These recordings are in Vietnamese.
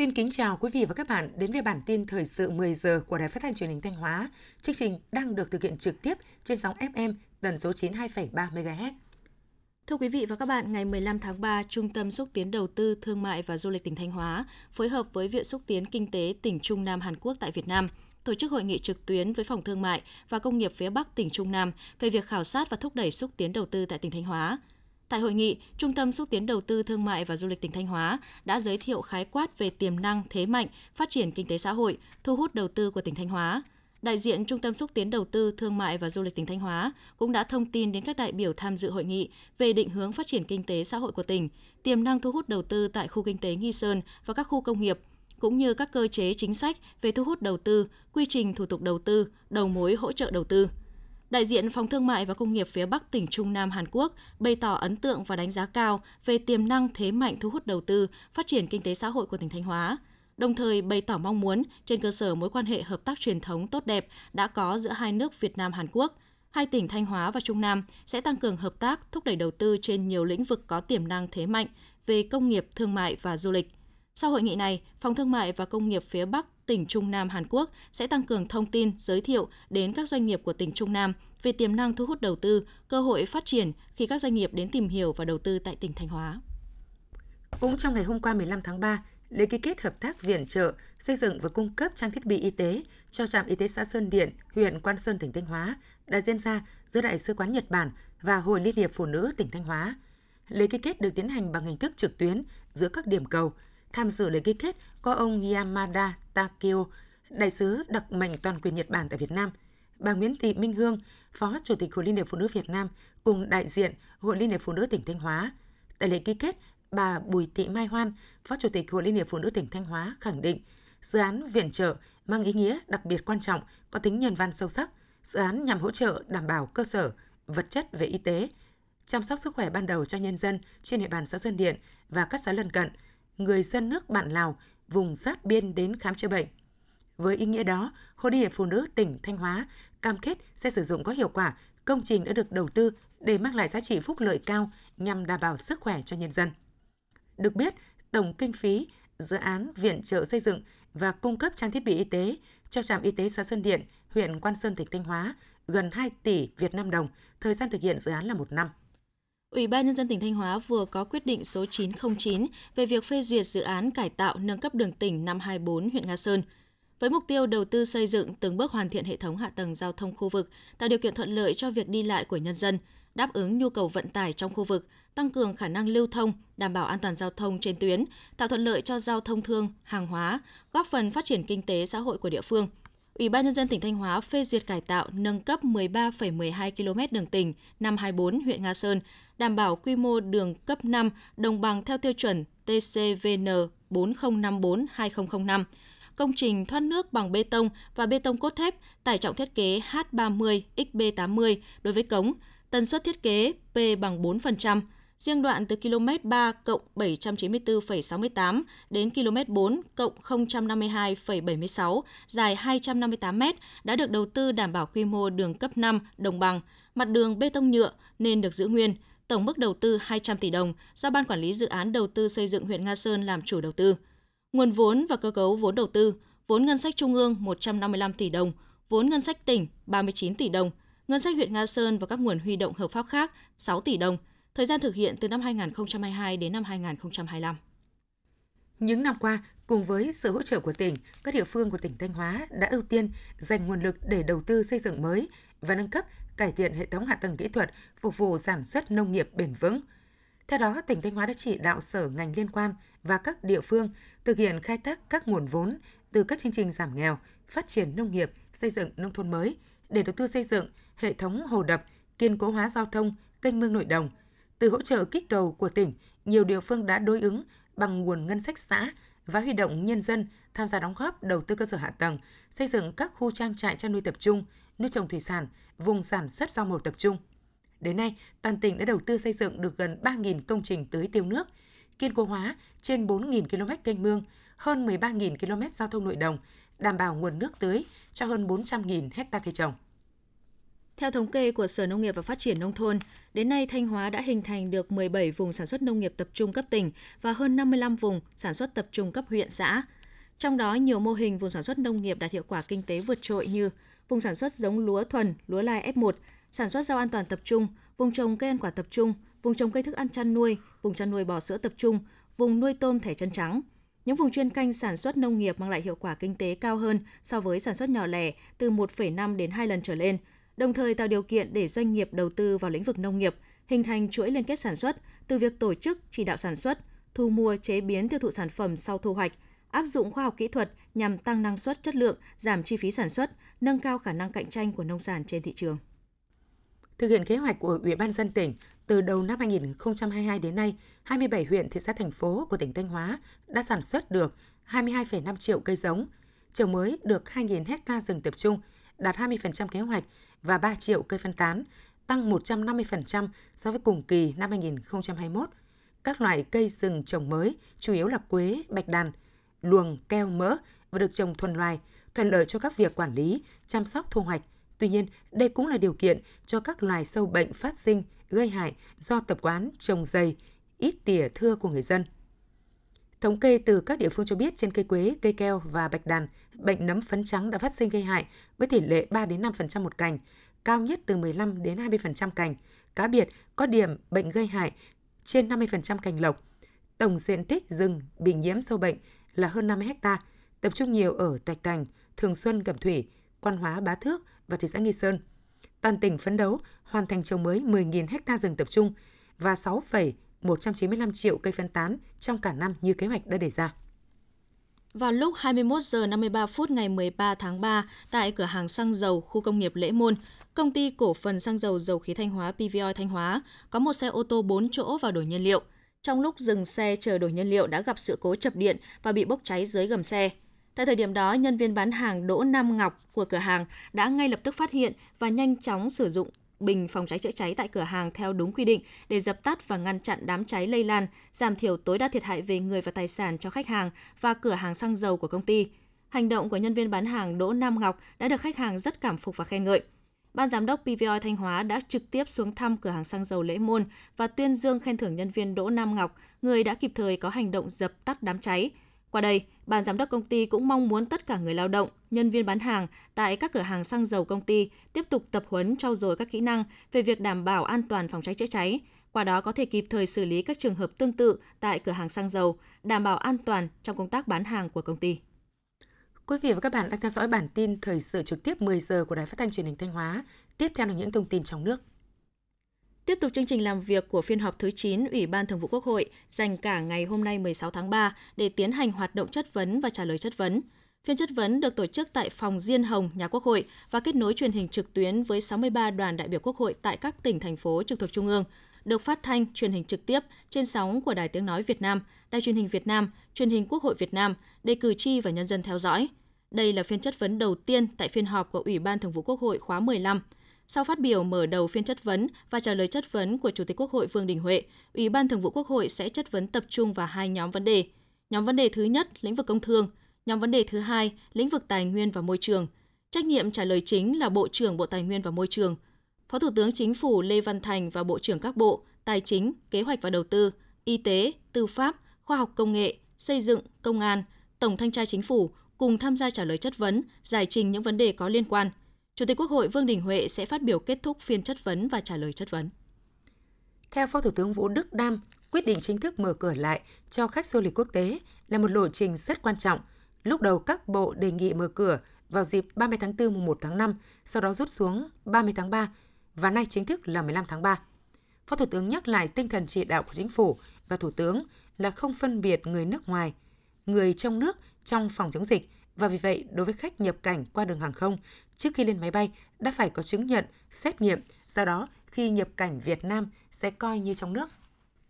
Xin kính chào quý vị và các bạn đến với bản tin thời sự 10 giờ của Đài Phát thanh Truyền hình Thanh Hóa. Chương trình đang được thực hiện trực tiếp trên sóng FM tần số 92,3 MHz. Thưa quý vị và các bạn, ngày 15 tháng 3, Trung tâm xúc tiến đầu tư thương mại và du lịch tỉnh Thanh Hóa phối hợp với Viện xúc tiến kinh tế tỉnh Trung Nam Hàn Quốc tại Việt Nam tổ chức hội nghị trực tuyến với Phòng Thương mại và Công nghiệp phía Bắc tỉnh Trung Nam về việc khảo sát và thúc đẩy xúc tiến đầu tư tại tỉnh Thanh Hóa. Tại hội nghị, Trung tâm xúc tiến đầu tư thương mại và du lịch tỉnh Thanh Hóa đã giới thiệu khái quát về tiềm năng, thế mạnh, phát triển kinh tế xã hội, thu hút đầu tư của tỉnh Thanh Hóa. Đại diện Trung tâm xúc tiến đầu tư thương mại và du lịch tỉnh Thanh Hóa cũng đã thông tin đến các đại biểu tham dự hội nghị về định hướng phát triển kinh tế xã hội của tỉnh, tiềm năng thu hút đầu tư tại khu kinh tế Nghi Sơn và các khu công nghiệp, cũng như các cơ chế chính sách về thu hút đầu tư, quy trình thủ tục đầu tư, đầu mối hỗ trợ đầu tư. Đại diện Phòng Thương mại và Công nghiệp phía Bắc tỉnh Trung Nam Hàn Quốc bày tỏ ấn tượng và đánh giá cao về tiềm năng thế mạnh thu hút đầu tư, phát triển kinh tế xã hội của tỉnh Thanh Hóa, đồng thời bày tỏ mong muốn trên cơ sở mối quan hệ hợp tác truyền thống tốt đẹp đã có giữa hai nước Việt Nam Hàn Quốc, hai tỉnh Thanh Hóa và Trung Nam sẽ tăng cường hợp tác, thúc đẩy đầu tư trên nhiều lĩnh vực có tiềm năng thế mạnh về công nghiệp, thương mại và du lịch. Sau hội nghị này, Phòng Thương mại và Công nghiệp phía Bắc tỉnh Trung Nam Hàn Quốc sẽ tăng cường thông tin, giới thiệu đến các doanh nghiệp của tỉnh Trung Nam về tiềm năng thu hút đầu tư, cơ hội phát triển khi các doanh nghiệp đến tìm hiểu và đầu tư tại tỉnh Thanh Hóa. Cũng trong ngày hôm qua 15 tháng 3, lễ ký kết hợp tác viện trợ xây dựng và cung cấp trang thiết bị y tế cho trạm y tế xã Sơn Điện, huyện Quan Sơn, tỉnh Thanh Hóa đã diễn ra giữa Đại sứ quán Nhật Bản và Hội Liên hiệp Phụ nữ tỉnh Thanh Hóa. Lễ ký kết được tiến hành bằng hình thức trực tuyến giữa các điểm cầu. Tham dự lễ ký kết có ông Yamada Takeo, đại sứ đặc mệnh toàn quyền Nhật Bản tại Việt Nam, bà Nguyễn Thị Minh Hương, Phó Chủ tịch Hội Liên hiệp Phụ nữ Việt Nam cùng đại diện Hội Liên hiệp Phụ nữ tỉnh Thanh Hóa. Tại lễ ký kết, bà Bùi Thị Mai Hoan, Phó Chủ tịch Hội Liên hiệp Phụ nữ tỉnh Thanh Hóa khẳng định dự án viện trợ mang ý nghĩa đặc biệt quan trọng, có tính nhân văn sâu sắc. Dự án nhằm hỗ trợ đảm bảo cơ sở, vật chất về y tế, chăm sóc sức khỏe ban đầu cho nhân dân trên địa bàn xã Sơn Điện và các xã lân cận, người dân nước bạn Lào, vùng giáp biên đến khám chữa bệnh. Với ý nghĩa đó, Hội Liên hiệp Phụ nữ tỉnh Thanh Hóa cam kết sẽ sử dụng có hiệu quả công trình đã được đầu tư để mang lại giá trị phúc lợi cao nhằm đảm bảo sức khỏe cho nhân dân. Được biết, tổng kinh phí dự án viện trợ xây dựng và cung cấp trang thiết bị y tế cho trạm y tế xã Sơn Điện, huyện Quan Sơn, tỉnh Thanh Hóa gần 2 tỷ Việt Nam đồng, thời gian thực hiện dự án là một năm. Ủy ban Nhân dân tỉnh Thanh Hóa vừa có quyết định số 909 về việc phê duyệt dự án cải tạo nâng cấp đường tỉnh năm 24 huyện Nga Sơn. Với mục tiêu đầu tư xây dựng từng bước hoàn thiện hệ thống hạ tầng giao thông khu vực, tạo điều kiện thuận lợi cho việc đi lại của nhân dân, đáp ứng nhu cầu vận tải trong khu vực, tăng cường khả năng lưu thông, đảm bảo an toàn giao thông trên tuyến, tạo thuận lợi cho giao thông thương, hàng hóa, góp phần phát triển kinh tế xã hội của địa phương. Ủy ban nhân dân tỉnh Thanh Hóa phê duyệt cải tạo nâng cấp 13,12 km đường tỉnh năm 24 huyện Nga Sơn, đảm bảo quy mô đường cấp 5 đồng bằng theo tiêu chuẩn TCVN 4054-2005 công trình thoát nước bằng bê tông và bê tông cốt thép, tải trọng thiết kế H30 XB80 đối với cống, tần suất thiết kế P bằng 4%, riêng đoạn từ km 3 cộng 794,68 đến km 4 cộng 052,76 dài 258 m đã được đầu tư đảm bảo quy mô đường cấp 5 đồng bằng, mặt đường bê tông nhựa nên được giữ nguyên, tổng mức đầu tư 200 tỷ đồng do Ban Quản lý Dự án Đầu tư xây dựng huyện Nga Sơn làm chủ đầu tư. Nguồn vốn và cơ cấu vốn đầu tư, vốn ngân sách trung ương 155 tỷ đồng, vốn ngân sách tỉnh 39 tỷ đồng, ngân sách huyện Nga Sơn và các nguồn huy động hợp pháp khác 6 tỷ đồng, thời gian thực hiện từ năm 2022 đến năm 2025. Những năm qua, cùng với sự hỗ trợ của tỉnh, các địa phương của tỉnh Thanh Hóa đã ưu tiên dành nguồn lực để đầu tư xây dựng mới và nâng cấp, cải thiện hệ thống hạ tầng kỹ thuật phục vụ sản xuất nông nghiệp bền vững. Theo đó, tỉnh Thanh Hóa đã chỉ đạo sở ngành liên quan và các địa phương thực hiện khai thác các nguồn vốn từ các chương trình giảm nghèo, phát triển nông nghiệp, xây dựng nông thôn mới để đầu tư xây dựng hệ thống hồ đập, kiên cố hóa giao thông, kênh mương nội đồng. Từ hỗ trợ kích cầu của tỉnh, nhiều địa phương đã đối ứng bằng nguồn ngân sách xã và huy động nhân dân tham gia đóng góp đầu tư cơ sở hạ tầng, xây dựng các khu trang trại chăn nuôi tập trung, nuôi trồng thủy sản, vùng sản xuất rau màu tập trung. Đến nay, toàn tỉnh đã đầu tư xây dựng được gần 3.000 công trình tưới tiêu nước, kiên cố hóa trên 4.000 km kênh mương, hơn 13.000 km giao thông nội đồng, đảm bảo nguồn nước tưới cho hơn 400.000 hecta cây trồng. Theo thống kê của Sở Nông nghiệp và Phát triển Nông thôn, đến nay Thanh Hóa đã hình thành được 17 vùng sản xuất nông nghiệp tập trung cấp tỉnh và hơn 55 vùng sản xuất tập trung cấp huyện xã. Trong đó, nhiều mô hình vùng sản xuất nông nghiệp đạt hiệu quả kinh tế vượt trội như vùng sản xuất giống lúa thuần, lúa lai F1, sản xuất rau an toàn tập trung, vùng trồng cây ăn quả tập trung, vùng trồng cây thức ăn chăn nuôi, vùng chăn nuôi bò sữa tập trung, vùng nuôi tôm thẻ chân trắng. Những vùng chuyên canh sản xuất nông nghiệp mang lại hiệu quả kinh tế cao hơn so với sản xuất nhỏ lẻ từ 1,5 đến 2 lần trở lên, đồng thời tạo điều kiện để doanh nghiệp đầu tư vào lĩnh vực nông nghiệp, hình thành chuỗi liên kết sản xuất từ việc tổ chức, chỉ đạo sản xuất, thu mua, chế biến tiêu thụ sản phẩm sau thu hoạch, áp dụng khoa học kỹ thuật nhằm tăng năng suất chất lượng, giảm chi phí sản xuất, nâng cao khả năng cạnh tranh của nông sản trên thị trường. Thực hiện kế hoạch của Ủy ban dân tỉnh, từ đầu năm 2022 đến nay, 27 huyện, thị xã, thành phố của tỉnh Thanh Hóa đã sản xuất được 22,5 triệu cây giống, trồng mới được 2.000 hecta rừng tập trung, đạt 20% kế hoạch và 3 triệu cây phân tán, tăng 150% so với cùng kỳ năm 2021. Các loại cây rừng trồng mới chủ yếu là quế, bạch đàn, luồng, keo, mỡ và được trồng thuần loài, thuận lợi cho các việc quản lý, chăm sóc thu hoạch. Tuy nhiên, đây cũng là điều kiện cho các loài sâu bệnh phát sinh, gây hại do tập quán trồng dày, ít tỉa thưa của người dân. Thống kê từ các địa phương cho biết trên cây quế, cây keo và bạch đàn, bệnh nấm phấn trắng đã phát sinh gây hại với tỷ lệ 3 đến 5% một cành, cao nhất từ 15 đến 20% cành. Cá biệt có điểm bệnh gây hại trên 50% cành lộc. Tổng diện tích rừng bị nhiễm sâu bệnh là hơn 50 ha, tập trung nhiều ở Tạch Thành, Thường Xuân, Cẩm Thủy, Quan Hóa, Bá Thước và thị xã Nghi Sơn. Toàn tỉnh phấn đấu hoàn thành trồng mới 10.000 ha rừng tập trung và 6,195 triệu cây phân tán trong cả năm như kế hoạch đã đề ra. Vào lúc 21 giờ 53 phút ngày 13 tháng 3, tại cửa hàng xăng dầu khu công nghiệp Lễ Môn, công ty cổ phần xăng dầu dầu khí Thanh Hóa PVOI Thanh Hóa có một xe ô tô 4 chỗ vào đổi nhiên liệu. Trong lúc dừng xe chờ đổi nhiên liệu đã gặp sự cố chập điện và bị bốc cháy dưới gầm xe. Tại thời điểm đó, nhân viên bán hàng Đỗ Nam Ngọc của cửa hàng đã ngay lập tức phát hiện và nhanh chóng sử dụng bình phòng cháy chữa cháy tại cửa hàng theo đúng quy định để dập tắt và ngăn chặn đám cháy lây lan, giảm thiểu tối đa thiệt hại về người và tài sản cho khách hàng và cửa hàng xăng dầu của công ty. Hành động của nhân viên bán hàng Đỗ Nam Ngọc đã được khách hàng rất cảm phục và khen ngợi. Ban giám đốc PVOI Thanh Hóa đã trực tiếp xuống thăm cửa hàng xăng dầu Lễ Môn và tuyên dương khen thưởng nhân viên Đỗ Nam Ngọc, người đã kịp thời có hành động dập tắt đám cháy. Qua đây, ban giám đốc công ty cũng mong muốn tất cả người lao động, nhân viên bán hàng tại các cửa hàng xăng dầu công ty tiếp tục tập huấn trau dồi các kỹ năng về việc đảm bảo an toàn phòng cháy chữa cháy, qua đó có thể kịp thời xử lý các trường hợp tương tự tại cửa hàng xăng dầu, đảm bảo an toàn trong công tác bán hàng của công ty. Quý vị và các bạn đang theo dõi bản tin thời sự trực tiếp 10 giờ của Đài Phát thanh Truyền hình Thanh Hóa. Tiếp theo là những thông tin trong nước. Tiếp tục chương trình làm việc của phiên họp thứ 9 Ủy ban Thường vụ Quốc hội dành cả ngày hôm nay 16 tháng 3 để tiến hành hoạt động chất vấn và trả lời chất vấn. Phiên chất vấn được tổ chức tại phòng Diên Hồng, nhà Quốc hội và kết nối truyền hình trực tuyến với 63 đoàn đại biểu Quốc hội tại các tỉnh, thành phố trực thuộc Trung ương, được phát thanh, truyền hình trực tiếp trên sóng của Đài Tiếng Nói Việt Nam, Đài truyền hình Việt Nam, truyền hình Quốc hội Việt Nam để cử tri và nhân dân theo dõi. Đây là phiên chất vấn đầu tiên tại phiên họp của Ủy ban Thường vụ Quốc hội khóa 15. Sau phát biểu mở đầu phiên chất vấn và trả lời chất vấn của Chủ tịch Quốc hội Vương Đình Huệ, Ủy ban Thường vụ Quốc hội sẽ chất vấn tập trung vào hai nhóm vấn đề. Nhóm vấn đề thứ nhất, lĩnh vực công thương. Nhóm vấn đề thứ hai, lĩnh vực tài nguyên và môi trường. Trách nhiệm trả lời chính là Bộ trưởng Bộ Tài nguyên và Môi trường. Phó Thủ tướng Chính phủ Lê Văn Thành và Bộ trưởng các bộ Tài chính, Kế hoạch và Đầu tư, Y tế, Tư pháp, Khoa học Công nghệ, Xây dựng, Công an, Tổng Thanh tra Chính phủ cùng tham gia trả lời chất vấn, giải trình những vấn đề có liên quan. Chủ tịch Quốc hội Vương Đình Huệ sẽ phát biểu kết thúc phiên chất vấn và trả lời chất vấn. Theo Phó Thủ tướng Vũ Đức Đam, quyết định chính thức mở cửa lại cho khách du lịch quốc tế là một lộ trình rất quan trọng. Lúc đầu các bộ đề nghị mở cửa vào dịp 30 tháng 4 mùng 1 tháng 5, sau đó rút xuống 30 tháng 3 và nay chính thức là 15 tháng 3. Phó Thủ tướng nhắc lại tinh thần chỉ đạo của chính phủ và Thủ tướng là không phân biệt người nước ngoài, người trong nước trong phòng chống dịch và vì vậy đối với khách nhập cảnh qua đường hàng không trước khi lên máy bay đã phải có chứng nhận, xét nghiệm, do đó khi nhập cảnh Việt Nam sẽ coi như trong nước.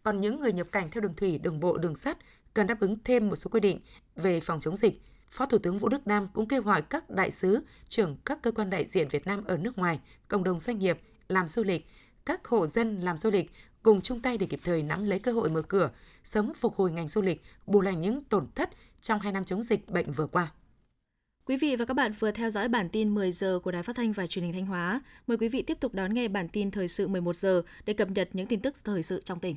Còn những người nhập cảnh theo đường thủy, đường bộ, đường sắt cần đáp ứng thêm một số quy định về phòng chống dịch. Phó Thủ tướng Vũ Đức Đam cũng kêu gọi các đại sứ, trưởng các cơ quan đại diện Việt Nam ở nước ngoài, cộng đồng doanh nghiệp làm du lịch, các hộ dân làm du lịch cùng chung tay để kịp thời nắm lấy cơ hội mở cửa, sớm phục hồi ngành du lịch, bù lại những tổn thất trong hai năm chống dịch bệnh vừa qua. Quý vị và các bạn vừa theo dõi bản tin 10 giờ của Đài Phát thanh và Truyền hình Thanh Hóa. Mời quý vị tiếp tục đón nghe bản tin thời sự 11 giờ để cập nhật những tin tức thời sự trong tỉnh.